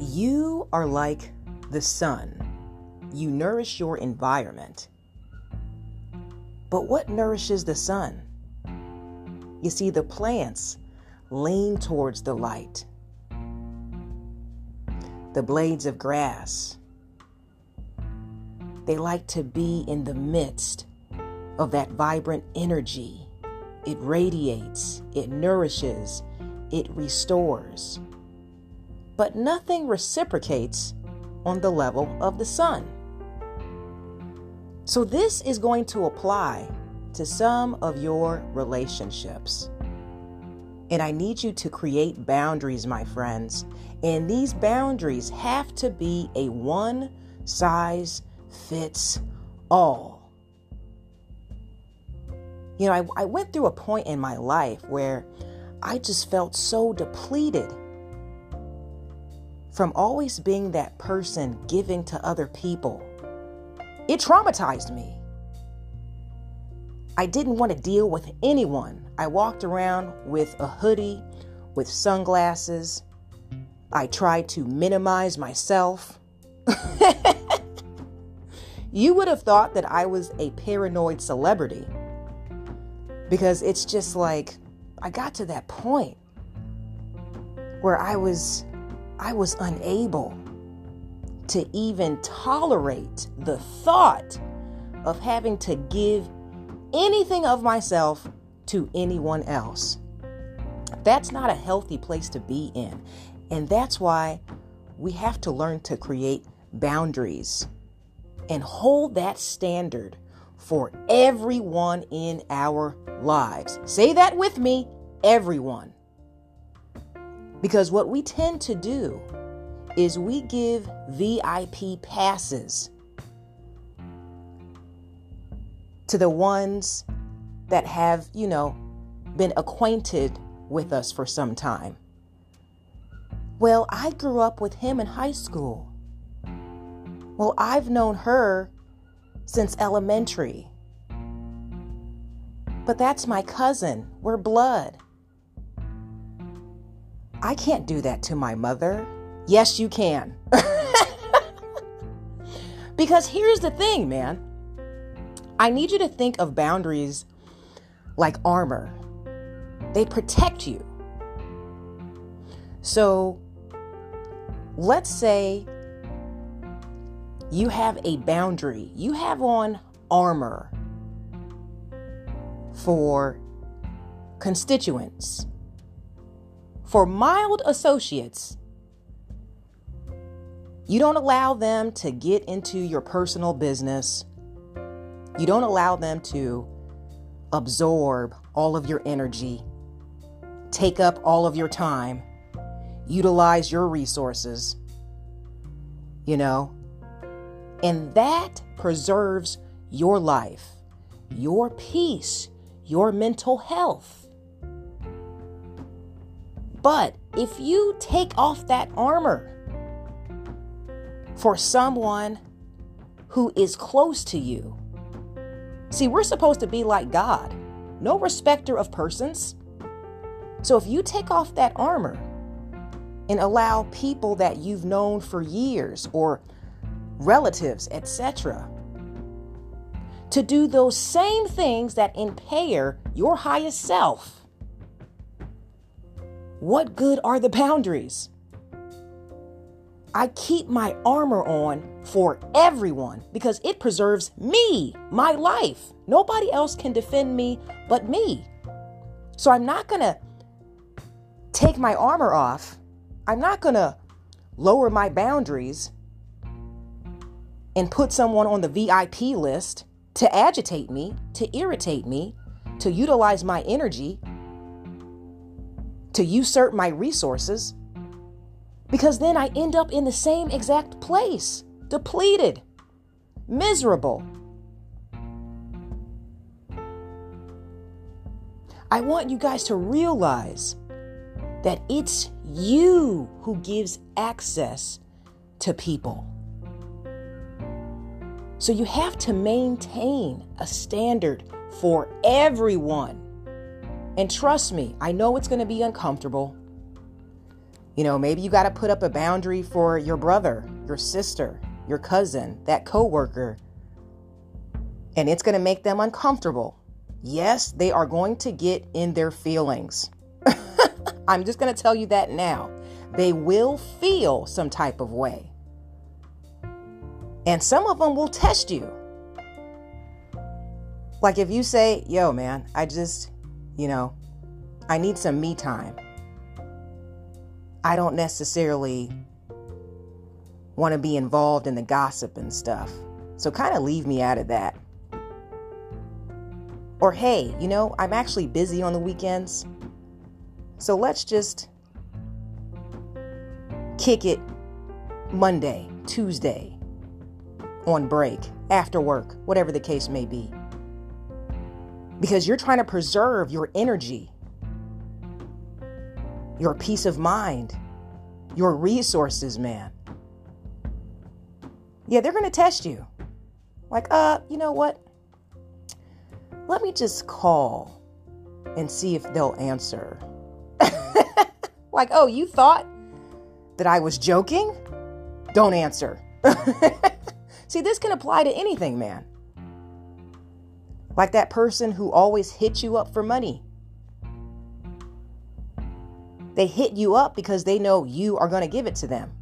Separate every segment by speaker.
Speaker 1: You are like the sun. You nourish your environment. But what nourishes the sun? You see, the plants lean towards the light. The blades of grass, they like to be in the midst of that vibrant energy. It radiates, it nourishes, it restores. But nothing reciprocates on the level of the sun. So, this is going to apply to some of your relationships. And I need you to create boundaries, my friends. And these boundaries have to be a one size fits all. You know, I, I went through a point in my life where I just felt so depleted from always being that person giving to other people. It traumatized me. I didn't want to deal with anyone. I walked around with a hoodie, with sunglasses. I tried to minimize myself. you would have thought that I was a paranoid celebrity because it's just like I got to that point where I was I was unable to even tolerate the thought of having to give anything of myself to anyone else. That's not a healthy place to be in. And that's why we have to learn to create boundaries and hold that standard for everyone in our lives. Say that with me everyone. Because what we tend to do is we give VIP passes to the ones that have, you know, been acquainted with us for some time. Well, I grew up with him in high school. Well, I've known her since elementary. But that's my cousin. We're blood. I can't do that to my mother. Yes, you can. because here's the thing, man. I need you to think of boundaries like armor, they protect you. So let's say you have a boundary, you have on armor for constituents, for mild associates. You don't allow them to get into your personal business. You don't allow them to absorb all of your energy, take up all of your time, utilize your resources, you know, and that preserves your life, your peace, your mental health. But if you take off that armor for someone who is close to you, See, we're supposed to be like God, no respecter of persons. So if you take off that armor and allow people that you've known for years or relatives, etc., to do those same things that impair your highest self, what good are the boundaries? I keep my armor on for everyone because it preserves me, my life. Nobody else can defend me but me. So I'm not going to take my armor off. I'm not going to lower my boundaries and put someone on the VIP list to agitate me, to irritate me, to utilize my energy, to usurp my resources because then I end up in the same exact place, depleted, miserable. I want you guys to realize that it's you who gives access to people. So you have to maintain a standard for everyone. And trust me, I know it's going to be uncomfortable. You know, maybe you got to put up a boundary for your brother, your sister, your cousin, that coworker. And it's going to make them uncomfortable. Yes, they are going to get in their feelings. I'm just going to tell you that now. They will feel some type of way. And some of them will test you. Like if you say, yo, man, I just, you know, I need some me time. I don't necessarily want to be involved in the gossip and stuff. So kind of leave me out of that. Or hey, you know, I'm actually busy on the weekends. So let's just kick it Monday, Tuesday, on break, after work, whatever the case may be. Because you're trying to preserve your energy your peace of mind, your resources, man. Yeah, they're going to test you. Like, uh, you know what? Let me just call and see if they'll answer. like, oh, you thought that I was joking? Don't answer. see, this can apply to anything, man. Like that person who always hits you up for money. They hit you up because they know you are going to give it to them.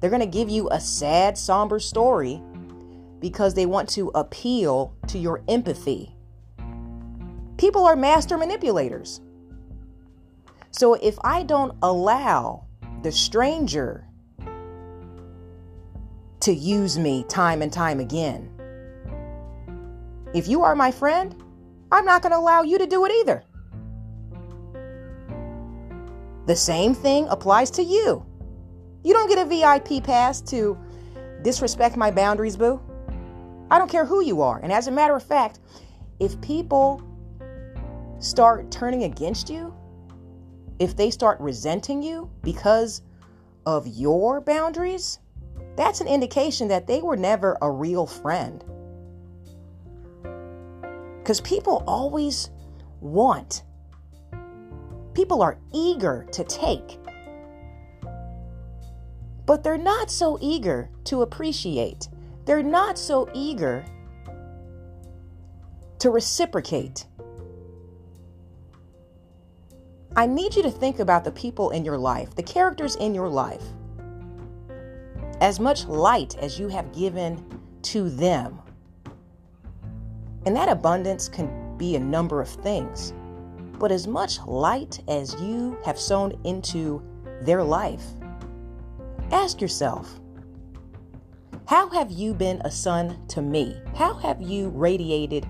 Speaker 1: They're going to give you a sad, somber story because they want to appeal to your empathy. People are master manipulators. So if I don't allow the stranger to use me time and time again, if you are my friend, I'm not going to allow you to do it either. The same thing applies to you. You don't get a VIP pass to disrespect my boundaries, boo. I don't care who you are. And as a matter of fact, if people start turning against you, if they start resenting you because of your boundaries, that's an indication that they were never a real friend. Because people always want People are eager to take, but they're not so eager to appreciate. They're not so eager to reciprocate. I need you to think about the people in your life, the characters in your life. As much light as you have given to them. And that abundance can be a number of things but as much light as you have sown into their life. Ask yourself, how have you been a sun to me? How have you radiated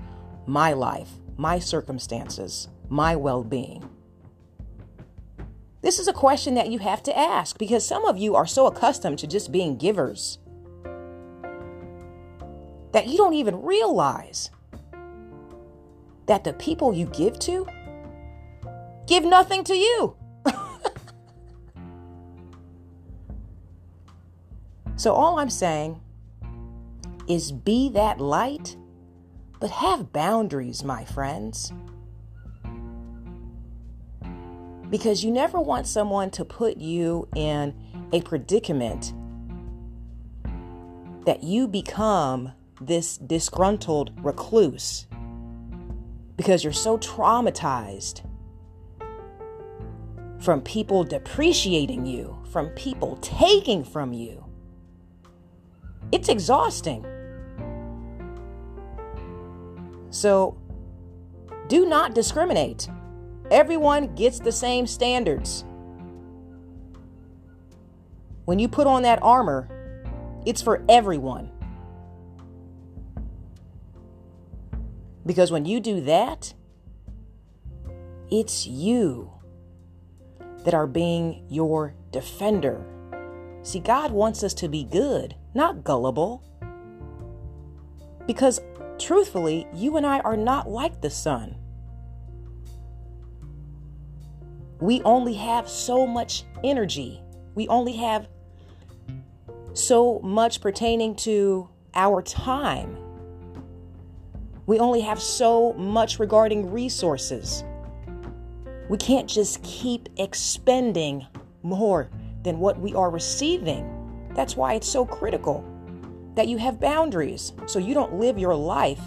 Speaker 1: my life, my circumstances, my well being? This is a question that you have to ask because some of you are so accustomed to just being givers that you don't even realize that the people you give to give nothing to you. so, all I'm saying is be that light, but have boundaries, my friends. Because you never want someone to put you in a predicament that you become this disgruntled recluse because you're so traumatized from people depreciating you, from people taking from you. It's exhausting. So, do not discriminate. Everyone gets the same standards. When you put on that armor, it's for everyone. Because when you do that, it's you that are being your defender. See, God wants us to be good, not gullible. Because truthfully, you and I are not like the sun. We only have so much energy. We only have so much pertaining to our time. We only have so much regarding resources. We can't just keep expending more than what we are receiving. That's why it's so critical that you have boundaries so you don't live your life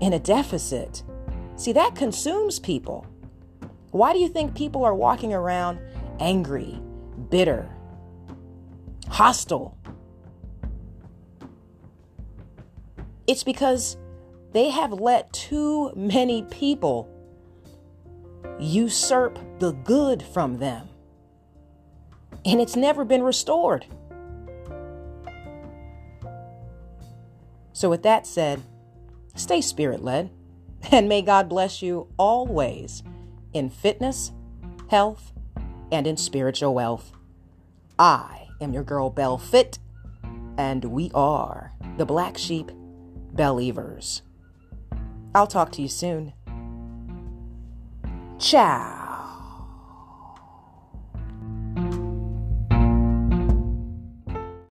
Speaker 1: in a deficit. See, that consumes people. Why do you think people are walking around angry, bitter, hostile? It's because they have let too many people usurp the good from them. And it's never been restored. So, with that said, stay spirit led, and may God bless you always in fitness, health, and in spiritual wealth. I am your girl Belle Fit, and we are the Black Sheep Believers. I'll talk to you soon. Ciao.